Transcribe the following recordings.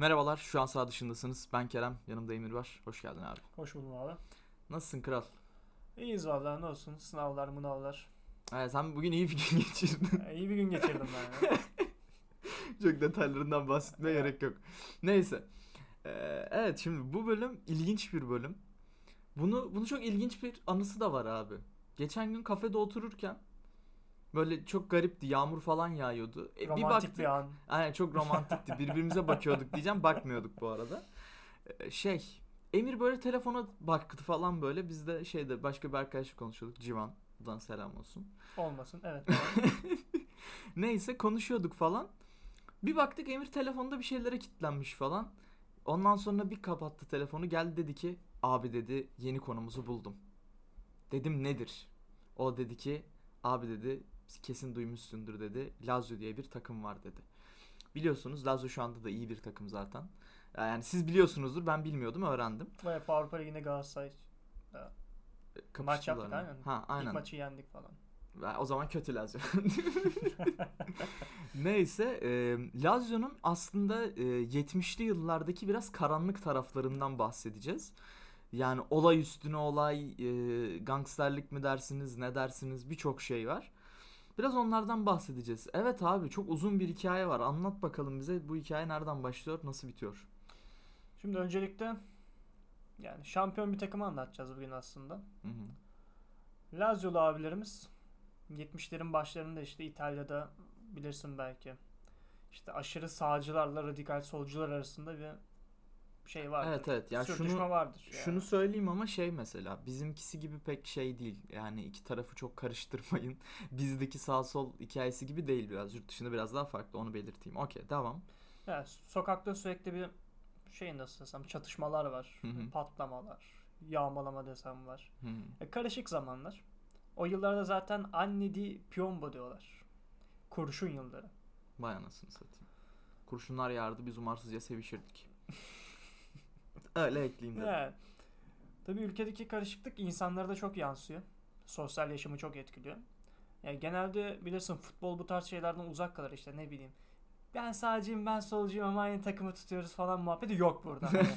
Merhabalar, şu an sağ dışındasınız. Ben Kerem, yanımda Emir var. Hoş geldin abi. Hoş buldum abi. Nasılsın kral? İyiyiz vallahi ne olsun. Sınavlar, mınavlar. Evet, sen bugün iyi bir gün geçirdin. İyi bir gün geçirdim ben. ya. çok detaylarından bahsetmeye Evet. gerek yok. Neyse. Ee, evet, şimdi bu bölüm ilginç bir bölüm. Bunu bunu çok ilginç bir anısı da var abi. Geçen gün kafede otururken böyle çok garipti. Yağmur falan yağıyordu. E, bir Romantik baktık. bir an. Aynen çok romantikti. Birbirimize bakıyorduk diyeceğim. Bakmıyorduk bu arada. Ee, şey Emir böyle telefona baktı falan böyle. Biz de şeyde başka bir arkadaşla konuşuyorduk. Civan'dan selam olsun. Olmasın. Evet. Neyse konuşuyorduk falan. Bir baktık Emir telefonda bir şeylere kilitlenmiş falan. Ondan sonra bir kapattı telefonu. Geldi dedi ki abi dedi yeni konumuzu buldum. Dedim nedir? O dedi ki abi dedi kesin duymuşsundur dedi. Lazio diye bir takım var dedi. Biliyorsunuz Lazio şu anda da iyi bir takım zaten. Yani siz biliyorsunuzdur ben bilmiyordum öğrendim. Ve Avrupa Ligi'nde Galatasaray maç yaptık aynen. Ha aynen. İlk maçı yendik falan. O zaman kötü Lazio. Neyse e, Lazio'nun aslında e, 70'li yıllardaki biraz karanlık taraflarından bahsedeceğiz. Yani olay üstüne olay, e, gangsterlik mi dersiniz, ne dersiniz birçok şey var. Biraz onlardan bahsedeceğiz. Evet abi çok uzun bir hikaye var. Anlat bakalım bize bu hikaye nereden başlıyor, nasıl bitiyor? Şimdi öncelikle yani şampiyon bir takımı anlatacağız bugün aslında. Hı hı. Lazio'lu abilerimiz 70'lerin başlarında işte İtalya'da bilirsin belki. İşte aşırı sağcılarla radikal solcular arasında bir şey vardır. Evet evet. Ya Sürtüşme şunu vardır. yani. Şunu söyleyeyim ama şey mesela bizimkisi gibi pek şey değil. Yani iki tarafı çok karıştırmayın. Bizdeki sağ sol hikayesi gibi değil biraz. Yurt dışında biraz daha farklı onu belirteyim. Okey devam. Evet, sokakta sürekli bir şey nasıl desem çatışmalar var, Hı hı. patlamalar, yağmalama desem var. E, karışık zamanlar. O yıllarda zaten anni di piombo diyorlar. Kurşun yılları. Vay anasını satayım. Kurşunlar yağardı biz umarsızca sevişirdik. Öyle ekleyeyim dedim. Evet. Tabii ülkedeki karışıklık insanlara da çok yansıyor. Sosyal yaşamı çok etkiliyor. Yani genelde bilirsin futbol bu tarz şeylerden uzak kalır işte ne bileyim. Ben sağcıyım ben solcuyum ama aynı takımı tutuyoruz falan muhabbeti yok burada. Hani.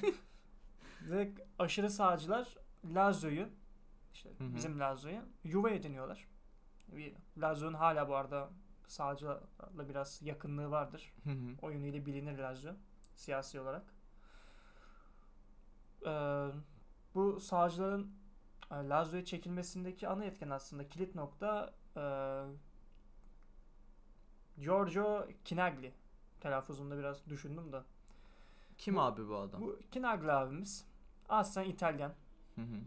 Direkt aşırı sağcılar Lazio'yu işte Hı hı. bizim Lazio'yu yuva ediniyorlar. Lazio'nun hala bu arada sağcılarla biraz yakınlığı vardır. Hı hı. O yönüyle bilinir Lazio siyasi olarak. Ee, bu sağcıların e, Lazio'ya çekilmesindeki ana etken aslında kilit nokta e, Giorgio Kinagli. Telaffuzumda biraz düşündüm de. Kim Bu- abi bu adam? Bu Kinagli abimiz aslen İtalyan Hı hı.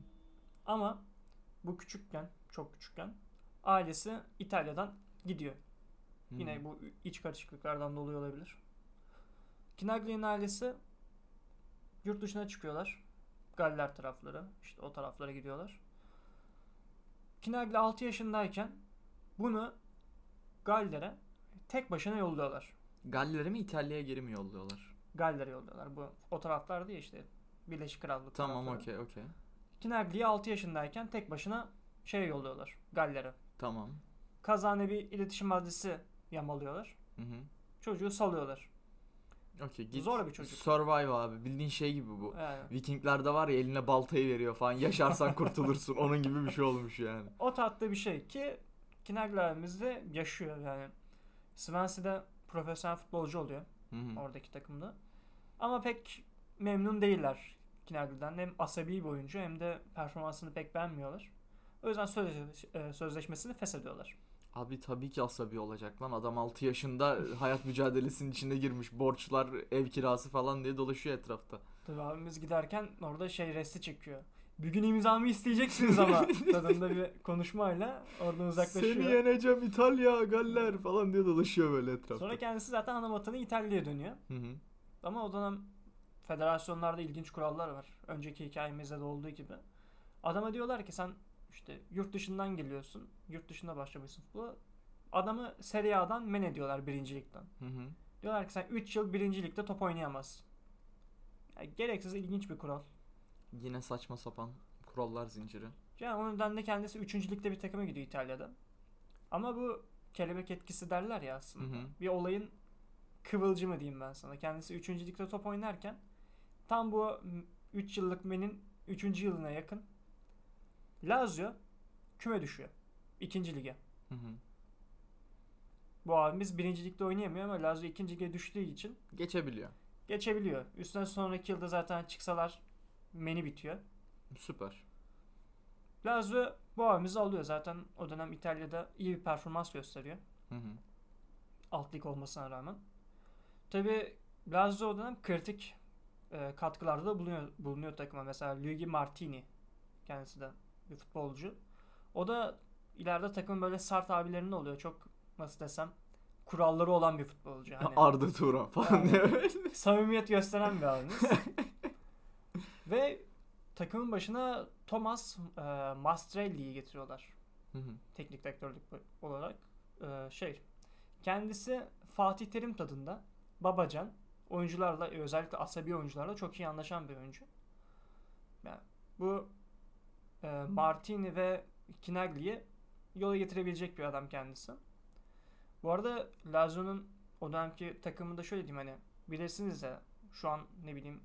ama bu küçükken, çok küçükken ailesi İtalya'dan gidiyor. Hı Yine bu iç karışıklıklardan dolayı olabilir. Kinagli'nin ailesi yurt dışına çıkıyorlar. Galler tarafları, işte o taraflara gidiyorlar. Kinagli 6 yaşındayken bunu Galler'e tek başına yolluyorlar. Galler'e mi İtalya'ya geri mi yolluyorlar? Galler'e yolluyorlar. Bu o taraflarda ya işte Birleşik Krallık Tamam okey okey. Kinagli'yi 6 yaşındayken tek başına şeye yolluyorlar. Galler'e. Tamam. Kazane bir iletişim adresi yamalıyorlar. Hı hı. Çocuğu salıyorlar. Okey git. Zor bir çocuk. Survive abi. Bildiğin şey gibi bu. Yani. Vikinglerde var ya eline baltayı veriyor falan. Yaşarsan kurtulursun. Onun gibi bir şey olmuş yani. O tatlı bir şey ki Kinagli abimiz de yaşıyor yani. Swansea'de profesyonel futbolcu oluyor Hı hı. oradaki takımda. Ama pek memnun değiller Kinagli'den. Hem asabi bir oyuncu hem de performansını pek beğenmiyorlar. O yüzden e, sözleşmesini feshediyorlar. Abi tabii ki asabi olacak lan. Adam 6 yaşında hayat mücadelesinin içine girmiş. Borçlar, ev kirası falan diye dolaşıyor etrafta. Tabii abimiz giderken orada şey resti çekiyor. Bir gün imzamı isteyeceksiniz ama tadında bir konuşmayla oradan uzaklaşıyor. Seni yeneceğim İtalya, Galler falan diye dolaşıyor böyle etrafta. Sonra kendisi zaten ana vatanı İtalya'ya dönüyor. Hı hı. Ama o dönem federasyonlarda ilginç kurallar var. Önceki hikayemizde de olduğu gibi. Adama diyorlar ki sen işte yurt dışından geliyorsun. Yurt dışında başlamışsın futbola. Adamı Serie A'dan men ediyorlar birincilikten. Hı hı. Diyorlar ki sen 3 yıl birincilikte top oynayamazsın. Yani gereksiz ilginç bir kural. Yine saçma sapan kurallar zinciri. Yani o nedenle kendisi 3. ligde bir takıma gidiyor İtalya'da. Ama bu kelebek etkisi derler ya aslında. Hı hı. Bir olayın kıvılcımı diyeyim ben sana. Kendisi 3. ligde top oynarken tam bu 3 yıllık menin 3. yılına yakın Lazio küme düşüyor. 2. lige. Hı hı. Bu abimiz 1. ligde oynayamıyor ama Lazio 2. lige düştüğü için Geçebiliyor. geçebiliyor. Üstüne sonraki yılda zaten çıksalar meni bitiyor. Süper. Lazio bu abimizi alıyor. Zaten o dönem İtalya'da iyi bir performans gösteriyor. Hı hı. alt lig olmasına rağmen. Tabi Lazio o dönem kritik e, katkılarda da bulunuyor, bulunuyor takıma. Mesela Luigi Martini kendisi de bir futbolcu. O da ileride takımın böyle sert abilerinin oluyor. Çok nasıl desem kuralları olan bir futbolcu. Hani Arda Turan falan Yani. diye böyle. samimiyet gösteren bir abimiz. Ve takımın başına Thomas e, Mastrelli'yi getiriyorlar Hı hı. teknik direktörlük olarak. E, şey kendisi Fatih Terim tadında Babacan oyuncularla özellikle asabi oyuncularla çok iyi anlaşan bir oyuncu. Yani bu e, Martini ve Kinagli'yi yola getirebilecek bir adam kendisi. Bu arada Lazio'nun o dönemki takımında şöyle diyeyim hani bilirsiniz ya şu an ne bileyim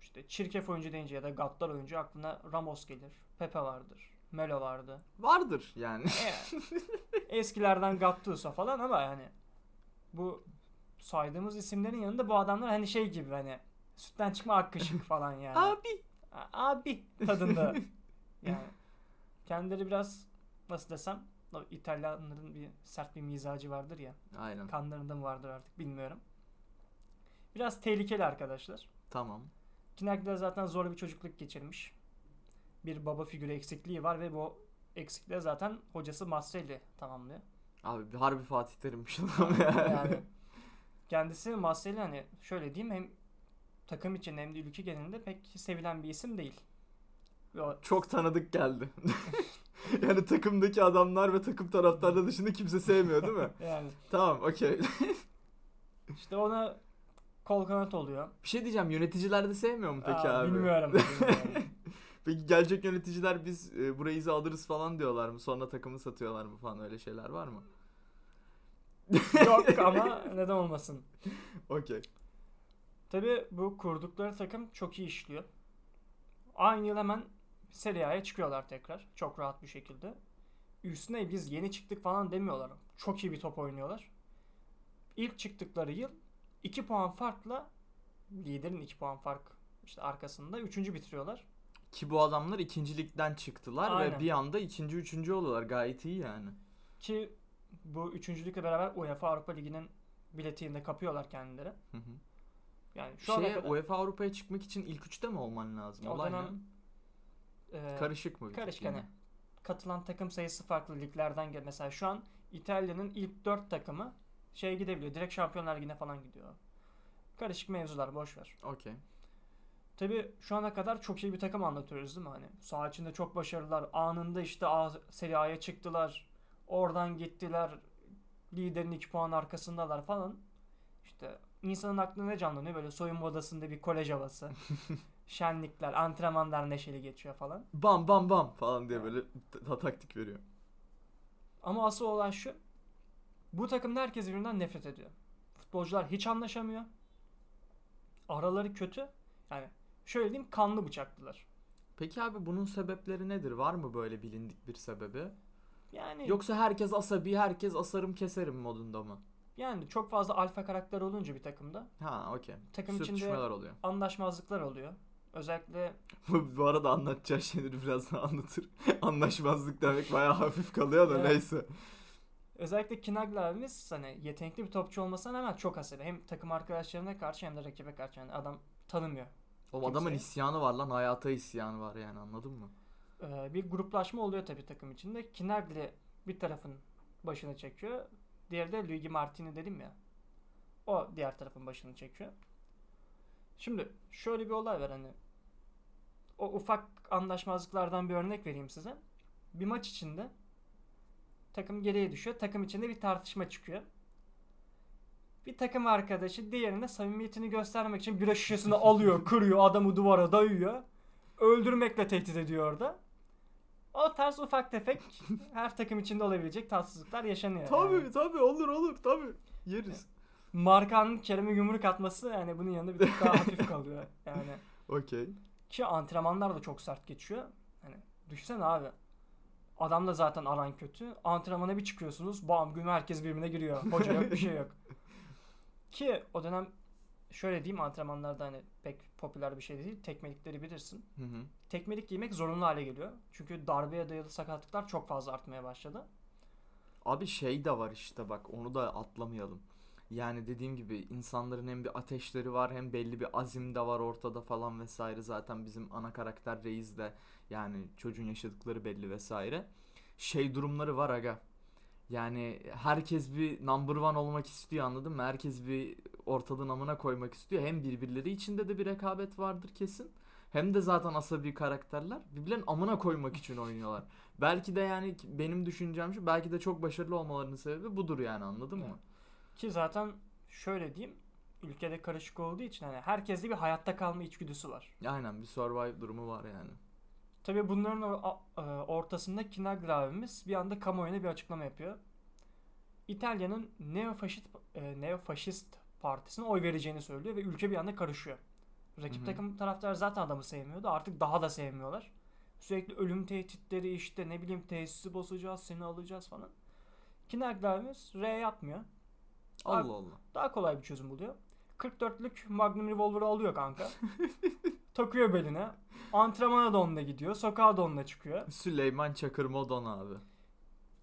işte çirkef oyuncu deyince ya da gaddar oyuncu aklına Ramos gelir. Pepe vardır. Melo vardı. Vardır yani. E, eskilerden Gattuso falan ama yani bu saydığımız isimlerin yanında bu adamlar hani şey gibi hani sütten çıkma ak kaşık falan yani. Abi. Abi tadında. yani kendileri biraz nasıl desem o İtalyanların bir sert bir mizacı vardır ya. Aynen. Kanlarında mı vardır artık bilmiyorum. Biraz tehlikeli arkadaşlar. Tamam. Kinagli de zaten zor bir çocukluk geçirmiş. Bir baba figürü eksikliği var ve bu eksikliği zaten hocası Mastrelli tamamlıyor. Abi bir harbi Fatih Terim'miş adam ya. Yani kendisi Mastrelli hani şöyle diyeyim hem takım için hem de ülke genelinde pek sevilen bir isim değil. Çok tanıdık geldi. yani takımdaki adamlar ve takım taraftarları dışında kimse sevmiyor değil mi? yani tamam okey. işte ona kol kanat oluyor. Bir şey diyeceğim yöneticiler de sevmiyor mu peki Aa, abi? Bilmiyorum. bilmiyorum. Peki gelecek yöneticiler biz e, burayı izi alırız falan diyorlar mı? Sonra takımı satıyorlar mı falan öyle şeyler var mı? Yok ama neden olmasın. Okey. Tabi bu kurdukları takım çok iyi işliyor. Aynı yıl hemen Serie A'ya çıkıyorlar tekrar. Çok rahat bir şekilde. Üstüne biz yeni çıktık falan demiyorlar. Çok iyi bir top oynuyorlar. İlk çıktıkları yıl 2 puan farkla liderin 2 puan fark işte arkasında 3. bitiriyorlar. Ki bu adamlar ikincilikten çıktılar Aynen. ve bir anda ikinci üçüncü oluyorlar. Gayet iyi yani. Ki bu üçüncülükle beraber UEFA Avrupa Ligi'nin biletini de kapıyorlar kendileri. Hı hı. Yani şu ana Şeye, kadar UEFA Avrupa'ya çıkmak için ilk üçte mi olman lazım? O Olay dönem, ne? E, Karışık mı? Karışık yine? hani. Katılan takım sayısı farklı liglerden gel. Mesela şu an İtalya'nın ilk 4 takımı şeye gidebiliyor. Direkt Şampiyonlar Ligi'ne falan gidiyor. Karışık mevzular boş ver. Okey. Tabi şu ana kadar çok iyi bir takım anlatıyoruz değil mi? Hani saha içinde çok başarılılar. Anında işte A, Serie A'ya çıktılar. Oradan gittiler. Liderin 2 puan arkasındalar falan. İşte insanın aklına ne canlanıyor? Böyle soyunma odasında bir kolej havası. Şenlikler, antrenmanlar neşeli geçiyor falan. Bam bam bam falan diye böyle ta- taktik veriyor. Ama asıl olay şu. Bu takımda herkes birbirinden nefret ediyor. Futbolcular hiç anlaşamıyor. Araları kötü. Yani şöyle diyeyim kanlı bıçaklılar. Peki abi bunun sebepleri nedir? Var mı böyle bilindik bir sebebi? Yani Yoksa herkes asabi, herkes asarım keserim modunda mı? yani çok fazla alfa karakter olunca bir takımda Ha okey. takım içinde Sürtüşmeler oluyor. anlaşmazlıklar oluyor. Özellikle Bu arada anlatacağı şeyleri biraz daha anlatır. Anlaşmazlık demek bayağı hafif kalıyor da Evet. neyse. özellikle Kinagli abimiz hani yetenekli bir topçu olmasına rağmen çok asabi. Hem takım arkadaşlarına karşı hem de rakibe karşı. Yani adam tanımıyor. O adamın isyanı var lan hayata isyanı var yani anladın mı? Ee, bir gruplaşma oluyor tabii takım içinde. Kinagli bir tarafın başını çekiyor. Diğeri de Luigi Martini dedim ya. O diğer tarafın başını çekiyor. Şimdi şöyle bir olay var hani. O ufak anlaşmazlıklardan bir örnek vereyim size. Bir maç içinde takım geriye düşüyor. Takım içinde bir tartışma çıkıyor. Bir takım arkadaşı diğerine samimiyetini göstermek için bira şişesini alıyor, kırıyor, adamı duvara dayıyor. Öldürmekle tehdit ediyor orada. O tarz ufak tefek her takım içinde olabilecek tatsızlıklar yaşanıyor. Tabii yani. tabii olur olur tabii. Yeriz. Markanın Kerem'e yumruk atması yani bunun yanında bir tık daha hafif kalıyor. Yani Okey. ki antrenmanlar da çok sert geçiyor. Hani düşünsene abi. Adam da zaten aran kötü. Antrenmana bir çıkıyorsunuz. Bam gün herkes birbirine giriyor. Hoca yok bir şey yok. Ki o dönem şöyle diyeyim antrenmanlarda hani pek popüler bir şey değil. Tekmelikleri bilirsin. Hı hı. Tekmelik giymek zorunlu hale geliyor. Çünkü darbeye dayalı sakatlıklar çok fazla artmaya başladı. Abi şey de var işte bak onu da atlamayalım. Yani dediğim gibi insanların hem bir ateşleri var hem belli bir azim de var ortada falan vesaire. Zaten bizim ana karakter reis de yani çocuğun yaşadıkları belli vesaire. Şey durumları var aga. Yani herkes bir number one olmak istiyor anladın mı? Herkes bir ortalığın amına koymak istiyor. Hem birbirleri içinde de bir rekabet vardır kesin. Hem de zaten asabi karakterler birbirlerinin amına koymak için oynuyorlar. Belki de yani benim düşüncem şu belki de çok başarılı olmalarının sebebi budur yani anladın mı? Ki zaten şöyle diyeyim ülkede karışık olduğu için hani herkeste bir hayatta kalma içgüdüsü var. Aynen bir survive durumu var yani. Tabii bunların e, ortasında Kinagli abimiz bir anda kamuoyuna bir açıklama yapıyor. İtalya'nın neofaşist e, neofaşist partisine oy vereceğini söylüyor ve ülke bir anda karışıyor. Rakip takım taraftarı zaten adamı sevmiyordu. Artık daha da sevmiyorlar. Sürekli ölüm tehditleri işte ne bileyim tesisi bozacağız, seni alacağız falan. Kinagli abimiz R yapmıyor. Abi- Allah Allah. Daha kolay bir çözüm buluyor. 44'lük Magnum Revolver'ı alıyor kanka. Takıyor beline. Antrenmana da onunla gidiyor. Sokağa da onunla çıkıyor. Süleyman Çakır Modon abi.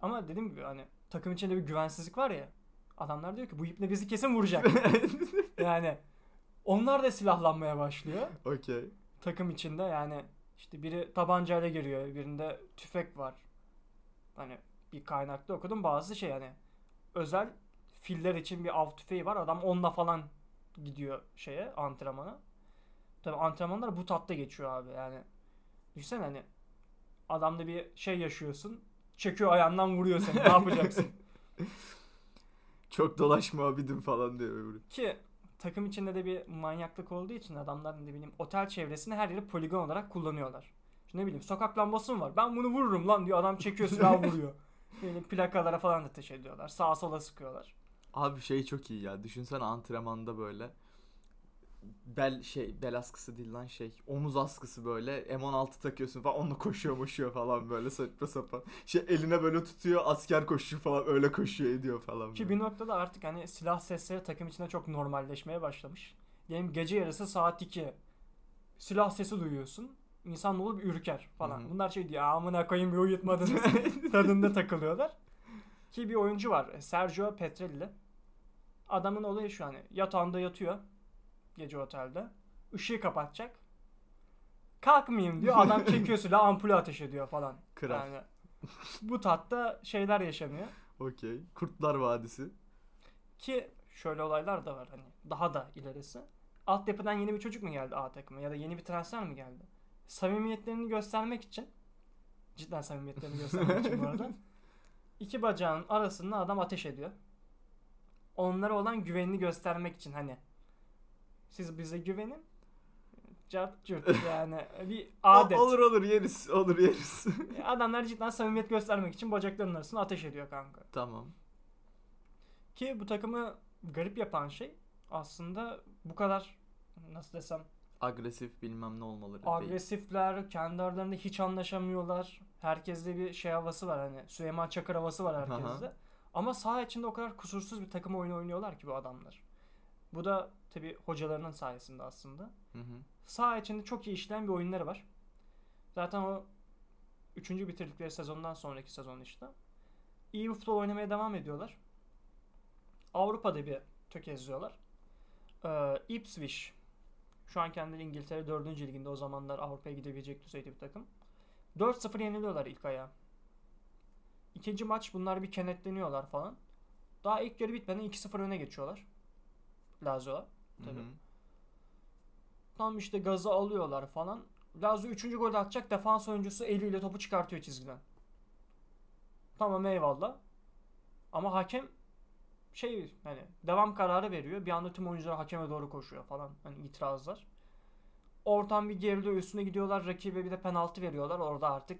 Ama dediğim gibi hani takım içinde bir güvensizlik var ya. Adamlar diyor ki bu iple bizi kesin vuracak. yani onlar da silahlanmaya başlıyor. Okey. Takım içinde yani işte biri tabancayla giriyor. Birinde tüfek var. Hani bir kaynakta okudum bazı şey hani özel filler için bir av tüfeği var. Adam onunla falan gidiyor şeye antrenmana. Tabi antrenmanlar bu tatta geçiyor abi yani. Düşünsene hani adamda bir şey yaşıyorsun. Çekiyor ayağından vuruyor seni. ne yapacaksın? Çok dolaşma abidim falan diyor öbürü. Ki takım içinde de bir manyaklık olduğu için adamlar ne bileyim otel çevresini her yeri poligon olarak kullanıyorlar. Ne bileyim sokak lambası mı var? Ben bunu vururum lan diyor. Adam çekiyor silah vuruyor. Yani plakalara falan ateş ediyorlar. Sağa sola sıkıyorlar. Abi şey çok iyi ya. Düşünsene antrenmanda böyle bel şey bel askısı değil lan şey omuz askısı böyle M16 takıyorsun falan onunla koşuyor koşuyor falan böyle saçma sapan. Şey eline böyle tutuyor asker koşuyor falan öyle koşuyor ediyor falan. Ki böyle. bir noktada artık hani silah sesleri takım içinde çok normalleşmeye başlamış. Diyelim gece yarısı saat 2 silah sesi duyuyorsun. İnsan olur bir ürker falan. Hı hı. Bunlar şey diyor amına koyayım bir uyutmadınız tadında takılıyorlar. Ki bir oyuncu var Sergio Petrelli. Adamın olayı şu hani yatağında yatıyor gece otelde. Işığı kapatacak. Kalkmayayım diyor. Adam çekiyor silahı ampulü ateş ediyor falan. Kral. Yani bu tatta şeyler yaşanıyor. Okey. Kurtlar Vadisi. Ki şöyle olaylar da var hani daha da ilerisi. Altyapıdan yeni bir çocuk mu geldi A takıma ya da yeni bir transfer mi geldi? Samimiyetlerini göstermek için cidden samimiyetlerini göstermek için bu arada iki bacağın arasında adam ateş ediyor. Onlara olan güvenini göstermek için hani siz bize güvenin cart curt yani bir adet. Olur olur yeriz. Olur yeriz. Adamlar cidden samimiyet göstermek için bacaklarının arasında ateş ediyor kanka. tamam. Ki bu takımı garip yapan şey aslında bu kadar nasıl desem Agresif bilmem ne olmaları değil. agresifler, kendi aralarında hiç anlaşamıyorlar. Herkeste bir şey havası var hani Süleyman Çakır havası var herkeste. Aha. Ama saha içinde o kadar kusursuz bir takım oyunu oynuyorlar ki bu adamlar. Bu da tabi hocalarının sayesinde aslında. Hı hı. Saha içinde çok iyi işleyen bir oyunları var. Zaten o üçüncü bitirdikleri sezondan sonraki sezon işte. İyi bir futbol oynamaya devam ediyorlar. Avrupa'da bir tökezliyorlar. Ee, Ipswich şu an kendileri İngiltere 4. liginde o zamanlar Avrupa'ya gidebilecek düzeyde bir takım. 4-0 yeniliyorlar ilk ayağa. İkinci maç bunlar bir kenetleniyorlar falan. Daha ilk yarı bitmeden 2-0 öne geçiyorlar. Lazio'lar. Tabii. Hı hı. Tam işte gazı alıyorlar falan. Lazio 3. golü atacak. Defans oyuncusu eliyle topu çıkartıyor çizgiden. Tamam eyvallah. Ama hakem şey hani devam kararı veriyor. Bir anda tüm oyuncular hakeme doğru koşuyor falan. Hani itirazlar. Ortam bir geriliyor. Üstüne gidiyorlar. Rakibe bir de penaltı veriyorlar. Orada artık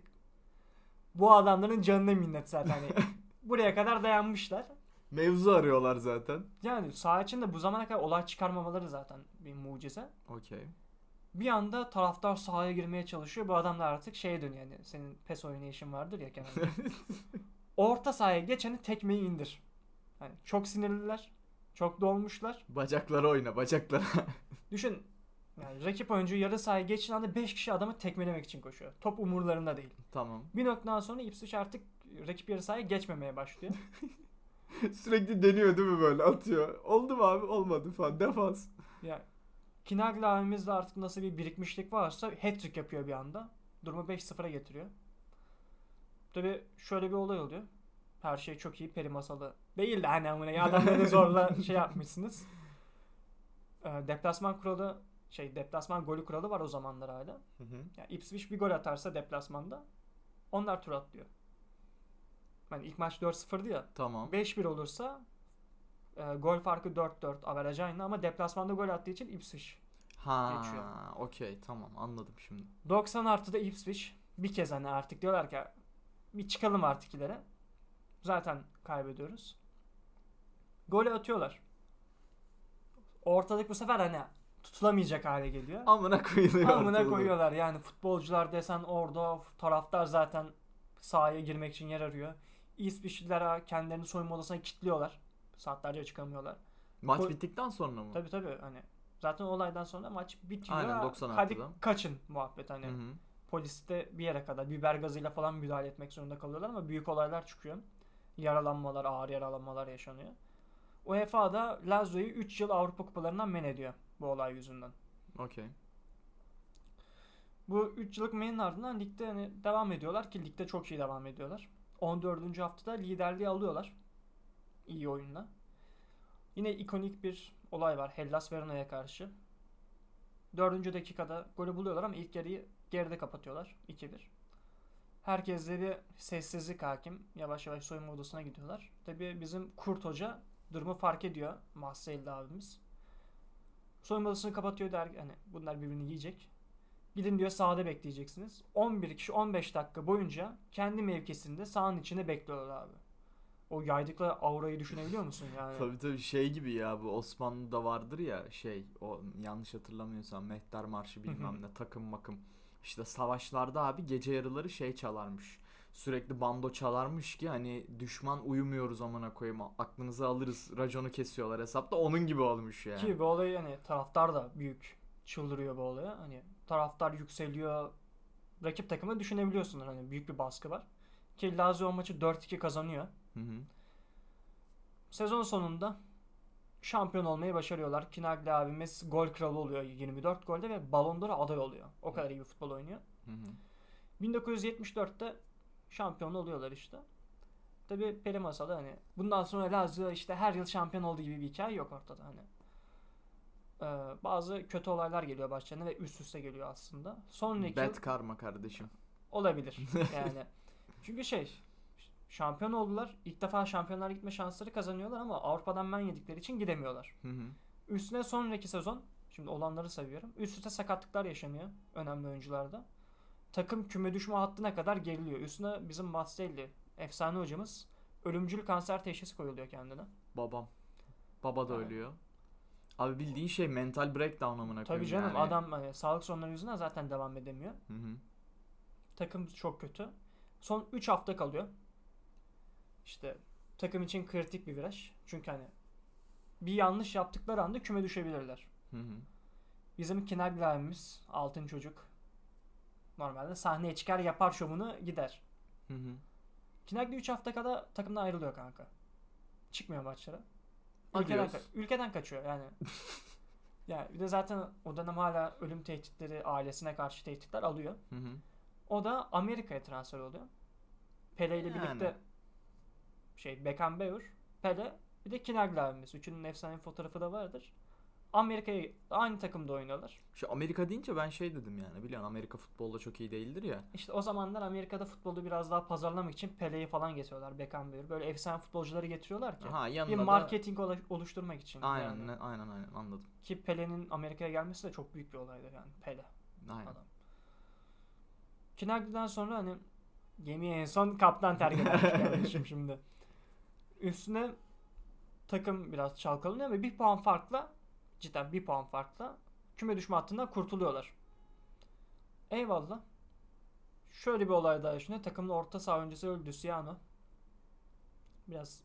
bu adamların canına minnet zaten. Hani buraya kadar dayanmışlar. Mevzu arıyorlar zaten. Yani saha içinde bu zamana kadar olay çıkarmamaları zaten bir mucize. Okey. Bir anda taraftar sahaya girmeye çalışıyor. Bu adam da artık şeye dönüyor yani senin pes oynayışın vardır ya kenarda. Orta sahaya geçeni tekmeyi indir. Yani çok sinirliler. Çok dolmuşlar. Bacaklara oyna bacaklara. Düşün yani rakip oyuncu yarı sahaya geçtiği anda 5 kişi adamı tekmelemek için koşuyor. Top umurlarında değil. tamam. Bir noktadan sonra Ipswich artık rakip yarı sahaya geçmemeye başlıyor. Sürekli deniyor değil mi böyle atıyor. Oldu mu abi? Olmadı falan. Defans. ya Kinagli abimiz de artık nasıl bir birikmişlik varsa hat-trick yapıyor bir anda. Durumu 5-0'a getiriyor. Tabi şöyle bir olay oluyor. Her şey çok iyi peri masalı değil de hani amına ya adamları zorla şey yapmışsınız. Ee, deplasman kuralı şey deplasman golü kuralı var o zamanlar hala. Hı hı. Yani Ipswich bir gol atarsa deplasmanda onlar tur atlıyor. Yani ilk maç 4-0'dı ya. Tamam. 5-1 olursa e, gol farkı 4-4 averaj aynı ama deplasmanda gol attığı için Ipswich. Ha, Geçiyor. okey tamam anladım şimdi. 90 artıda Ipswich bir kez hani artık diyorlar ki bir çıkalım artık ileri. Zaten kaybediyoruz. Golü atıyorlar. Ortalık bu sefer hani tutulamayacak hale geliyor. Amına koyuluyor. Amına koyuyorlar yani futbolcular desen orada taraftar zaten sahaya girmek için yer arıyor. İsviçliler kendilerini soyunma odasına kilitliyorlar. Saatlerce çıkamıyorlar. Maç Gol- bittikten sonra mı? Tabi tabi hani zaten olaydan sonra maç bitiyor. Aynen, 90 Hadi kaçın muhabbet hani. Hı hı. Polis de bir yere kadar biber gazıyla falan müdahale etmek zorunda kalıyorlar ama büyük olaylar çıkıyor. Yaralanmalar, ağır yaralanmalar yaşanıyor. UEFA da Lazio'yu 3 yıl Avrupa Kupalarından men ediyor bu olay yüzünden. Okey. Bu 3 yıllık menin ardından ligde hani devam ediyorlar ki ligde çok iyi devam ediyorlar. 14. haftada liderliği alıyorlar. İyi oyunla. Yine ikonik bir olay var Hellas Verona'ya karşı. 4. dakikada golü buluyorlar ama ilk yarıyı geride kapatıyorlar 2-1. Herkeste bir sessizlik hakim. Yavaş yavaş soyunma odasına gidiyorlar. Tabi bizim Kurt Hoca durumu fark ediyor. Marseille'de abimiz. Soyunma odasını kapatıyor der hani bunlar birbirini yiyecek. Gidin diyor sahada bekleyeceksiniz. 11 kişi 15 dakika boyunca kendi mevkisinde sahanın içinde bekliyorlar abi. O yaydıkları aurayı düşünebiliyor musun yani? Tabii tabii şey gibi ya bu Osmanlı'da vardır ya şey o yanlış hatırlamıyorsam Mehter Marşı bilmem ne takım makım. İşte savaşlarda abi gece yarıları şey çalarmış. Sürekli bando çalarmış ki hani düşman uyumuyoruz amına koyayım aklınızı alırız raconu kesiyorlar hesapta onun gibi olmuş yani. Ki bu olayı hani taraftar da büyük çıldırıyor bu olaya. Hani taraftar yükseliyor. Rakip takımı düşünebiliyorsunuz hani büyük bir baskı var. Ki Lazio maçı 4-2 kazanıyor. Hı hı. Sezon sonunda şampiyon olmayı başarıyorlar. Kinagli abimiz gol kralı oluyor 24 golde ve Ballon d'Or'a aday oluyor. O kadar iyi bir futbol oynuyor. Hı hı. 1974'te şampiyon oluyorlar işte. Tabi peri masalı hani bundan sonra Lazio işte her yıl şampiyon olduğu gibi bir hikaye yok ortada hani. Ee, bazı kötü olaylar geliyor başlarına ve üst üste geliyor aslında. Sonraki yıl Bad karma kardeşim. olabilir yani. Çünkü şey şampiyon oldular. İlk defa şampiyonlar gitme şansları kazanıyorlar ama Avrupa'dan men yedikleri için gidemiyorlar. Hı hı. Üstüne sonraki sezon şimdi olanları sayıyorum. Üst üste sakatlıklar yaşanıyor önemli oyuncularda. Takım küme düşme hattına kadar geriliyor. Üstüne bizim Marseille efsane hocamız ölümcül kanser teşhisi koyuluyor kendine. Babam. Baba da Evet. ölüyor. Abi bildiğin şey mental breakdown amına Tabii canım yani. adam hani sağlık sorunları yüzünden zaten devam edemiyor. Hı hı. Takım çok kötü. Son 3 hafta kalıyor. İşte takım için kritik bir viraj. Çünkü hani bir yanlış yaptıkları anda küme düşebilirler. Hı hı. Bizim Kinagli abimiz altın çocuk. Normalde sahneye çıkar yapar şovunu gider. Hı hı. Kinagli 3 hafta kala takımdan ayrılıyor kanka. Çıkmıyor maçlara. Ülkeden, ka- ülkeden kaçıyor yani. yani bir de zaten o dönem hala ölüm tehditleri ailesine karşı tehditler alıyor. Hı hı. O da Amerika'ya transfer oluyor. Pele ile Yani. birlikte şey Beckenbauer, Pele bir de Kinagli abimiz. Üçünün efsane fotoğrafı da vardır. Amerika'ya aynı takımda oynuyorlar. Şu Amerika deyince ben şey dedim yani biliyorsun Amerika futbolda çok iyi değildir ya. İşte o zamanlar Amerika'da futbolu biraz daha pazarlamak için Pele'yi falan getiriyorlar. Beckenbauer. Böyle efsane futbolcuları getiriyorlar ki. Ha bir yanında da marketing ola- oluşturmak için. aynen yani. ne- aynen aynen anladım. Ki Pele'nin Amerika'ya gelmesi de çok büyük bir olaydı yani. Pele. Aynen. Adam. Kinagli'den sonra hani gemiye en son kaptan terk edermiş kardeşim şimdi. Üstüne takım biraz çalkalanıyor ve bir puan farkla cidden bir puan farkla küme düşme hattından kurtuluyorlar. Eyvallah. Şöyle bir olay daha yaşanıyor. Takımın orta saha oyuncusu öldü Luciano. Biraz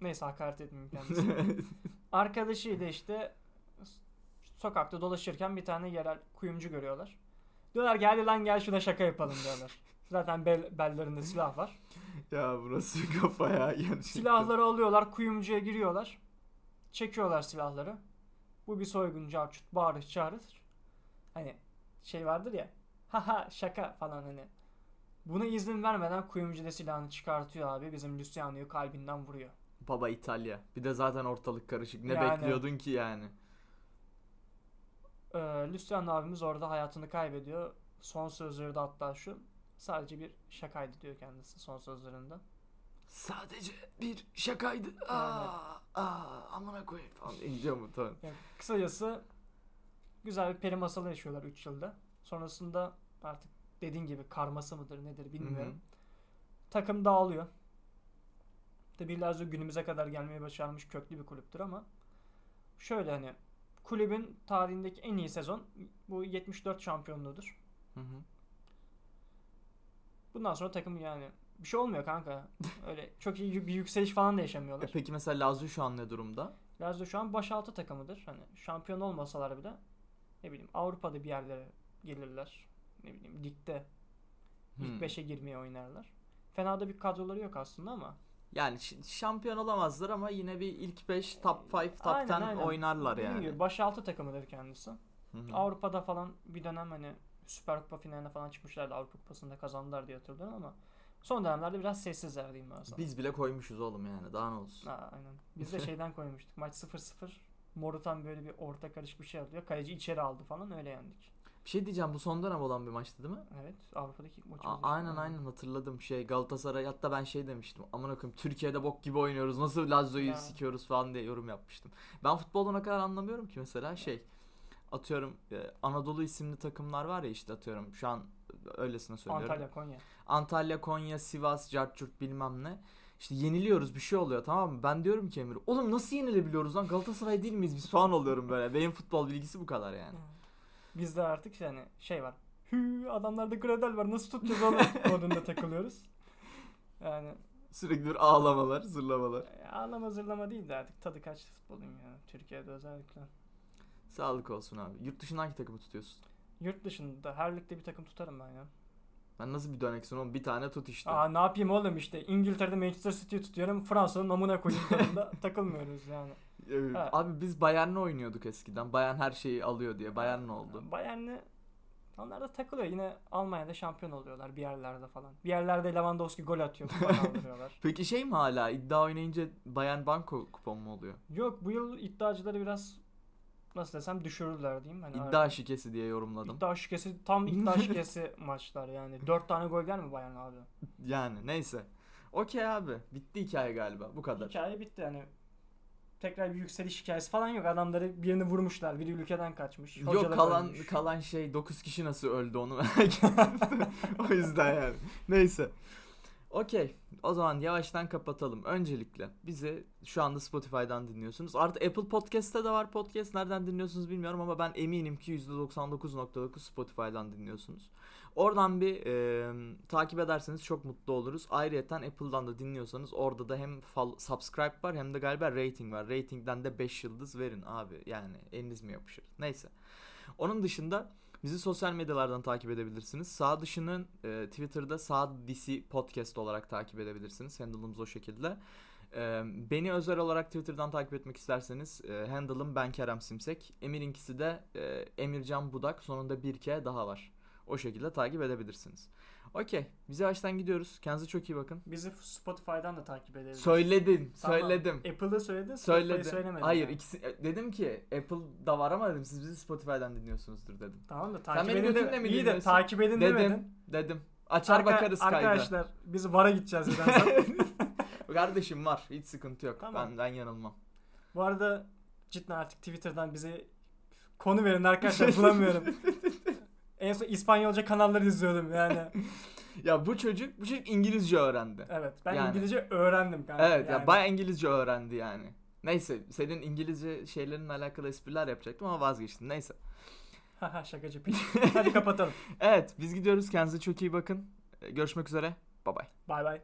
neyse hakaret etmeyeyim kendisine. Arkadaşıyla işte sokakta dolaşırken bir tane yerel kuyumcu görüyorlar. Diyorlar gel lan gel şuna şaka yapalım diyorlar. Zaten bel, bellerinde silah var. ya burası kafa ya gerçekten. Silahları alıyorlar kuyumcuya giriyorlar. Çekiyorlar silahları. Bu bir soygun carçut bağırır çağırır. Hani şey vardır ya. Haha şaka falan hani. Buna izin vermeden kuyumcu da silahını çıkartıyor abi. Bizim Luciano'yu kalbinden vuruyor. Baba İtalya. Bir de zaten ortalık karışık. Ne Yani. bekliyordun ki yani? Ee, Luciano abimiz orada hayatını kaybediyor. Son sözleri de hatta şu. Sadece bir şakaydı diyor kendisi son sözlerinde. Sadece bir şakaydı. Aa, aa, amına koyayım falan. İneceğim tamam. Yani kısacası güzel bir peri masalı yaşıyorlar 3 yılda. Sonrasında artık dediğin gibi karması mıdır nedir bilmiyorum. Hı hı. Takım dağılıyor. Tabi Lazio günümüze kadar gelmeye başarmış köklü bir kulüptür ama şöyle hani kulübün tarihindeki en iyi sezon bu 74 şampiyonluğudur. Hı hı. Bundan sonra takım yani bir şey olmuyor kanka. Öyle çok iyi bir yükseliş falan da yaşamıyorlar. E peki mesela Lazio şu an ne durumda? Lazio şu an baş altı takımıdır. Hani şampiyon olmasalar bile ne bileyim Avrupa'da bir yerlere gelirler. Ne bileyim ligde Hmm. ilk 5'e girmeye oynarlar. Fena da bir kadroları yok aslında ama Yani şampiyon olamazlar ama yine bir ilk 5, top 5, top Aynen, 10 aynen. oynarlar dediğim yani. gibi baş altı takımıdır kendisi. Avrupa'da falan bir dönem hani Süper Kupa finaline falan çıkmışlardı. Avrupa Kupası'nda kazandılar diye hatırlıyorum ama son dönemlerde biraz sessizler diyeyim ben sana. Biz bile koymuşuz oğlum yani daha ne olsun. Ha, aynen. Biz de şeyden koymuştuk. Maç 0-0. Morutan böyle bir orta karışık bir şey alıyor. Kaleci içeri aldı falan öyle yendik. Bir şey diyeceğim bu son dönem olan bir maçtı değil mi? Evet Avrupa'daki ilk A- aynen aynen hatırladım şey Galatasaray hatta ben şey demiştim aman okuyum Türkiye'de bok gibi oynuyoruz nasıl Lazio'yu Ya. sikiyoruz falan diye yorum yapmıştım. Ben futboldan o kadar anlamıyorum ki mesela şey atıyorum e, Anadolu isimli takımlar var ya işte atıyorum şu an öylesine söylüyorum. Antalya, Konya. Antalya, Konya, Sivas, Carçurt bilmem ne. İşte yeniliyoruz bir şey oluyor tamam mı? Ben diyorum ki Emir oğlum nasıl yenilebiliyoruz lan Galatasaray değil miyiz biz falan oluyorum böyle. Benim futbol bilgisi bu kadar yani. Bizde artık yani şey var. Hü adamlarda gradel var nasıl tutacağız onu modunda takılıyoruz. Yani Sürekli bir ağlamalar, zırlamalar. ağlama zırlama değil de artık tadı kaçtı futbolun ya. Türkiye'de özellikle. Sağlık olsun abi. Yurt dışında hangi takımı tutuyorsun? Yurt dışında her ligde bir takım tutarım ben ya. Ben nasıl bir döneksin oğlum? Bir tane tut işte. Aa ne yapayım oğlum işte İngiltere'de Manchester City'yi tutuyorum Fransa'nın namına koyayım tadında takılmıyoruz yani. Ee, Ha. Abi biz Bayern'le oynuyorduk eskiden. Bayern her şeyi alıyor diye. Bayern ne oldu? Bayern'le onlar da takılıyor. Yine Almanya'da şampiyon oluyorlar bir yerlerde falan. Bir yerlerde Lewandowski gol atıyor. Peki şey mi hala iddia oynayınca Bayern Banko kupon mu oluyor? Yok bu yıl iddiacıları biraz nasıl desem düşürürler diyeyim. Hani İddia şikesi diye yorumladım. İddia şikesi tam iddia şikesi maçlar yani. Dört tane gol der mi Bayern abi? Yani neyse. Okey abi. Bitti hikaye galiba. Bu kadar. Hikaye bitti yani. Tekrar bir yükseliş hikayesi falan yok. Adamları birini vurmuşlar. Biri ülkeden kaçmış. Yok kalan ölmüş. kalan şey 9 kişi nasıl öldü onu merak o yüzden yani. Neyse. Okey. O zaman yavaştan kapatalım. Öncelikle bizi şu anda Spotify'dan dinliyorsunuz. Artık Apple Podcast'te de var podcast. Nereden dinliyorsunuz bilmiyorum ama ben eminim ki %99.9 Spotify'dan dinliyorsunuz. Oradan bir e, takip ederseniz çok mutlu oluruz. Ayrıca Apple'dan da dinliyorsanız orada da hem fol- subscribe var hem de galiba rating var. Ratingden de 5 yıldız verin abi. Yani eliniz mi yapışır? Neyse. Onun dışında bizi sosyal medyalardan takip edebilirsiniz. Sağ dışının e, Twitter'da Sağ Disi Podcast olarak takip edebilirsiniz. Handle'ımız o şekilde. E, beni özel olarak Twitter'dan takip etmek isterseniz e, handle'ım ben Kerem Simsek. Emir'inkisi de e, Emircan Budak. Sonunda bir K daha var. O şekilde takip edebilirsiniz. Okey. Biz yavaştan gidiyoruz. Kendinize çok iyi bakın. Bizi Spotify'dan da takip edebilirsiniz. Söyledim. Tamam. Söyledim. Apple'ı söyledin, Spotify'ı Söyledim. söylemedin. Hayır, yani. ikisi e, dedim ki Apple'da var ama dedim siz bizi Spotify'dan dinliyorsunuzdur dedim. Tamam da takip beni edin götünle de, mi iyi de takip edin Dedim. demedin. Dedim. Açar Arka- bakarız kayda. Arkadaşlar biz VAR'a gideceğiz. Kardeşim var. Hiç sıkıntı yok. Tamam. Ben ben yanılmam. Bu arada cidden artık Twitter'dan bize konu verin arkadaşlar bulamıyorum. En son İspanyolca kanalları izliyordum yani. Ya bu çocuk bu çocuk İngilizce öğrendi. Evet ben Yani. İngilizce öğrendim kanka. Evet yani. ya bayağı İngilizce öğrendi yani. Neyse senin İngilizce şeylerinle alakalı espriler yapacaktım ama vazgeçtim. Neyse. Haha şakacı piç. Hadi kapatalım. Evet biz gidiyoruz. Kendinize çok iyi bakın. Görüşmek üzere. Bye bye. Bay bay.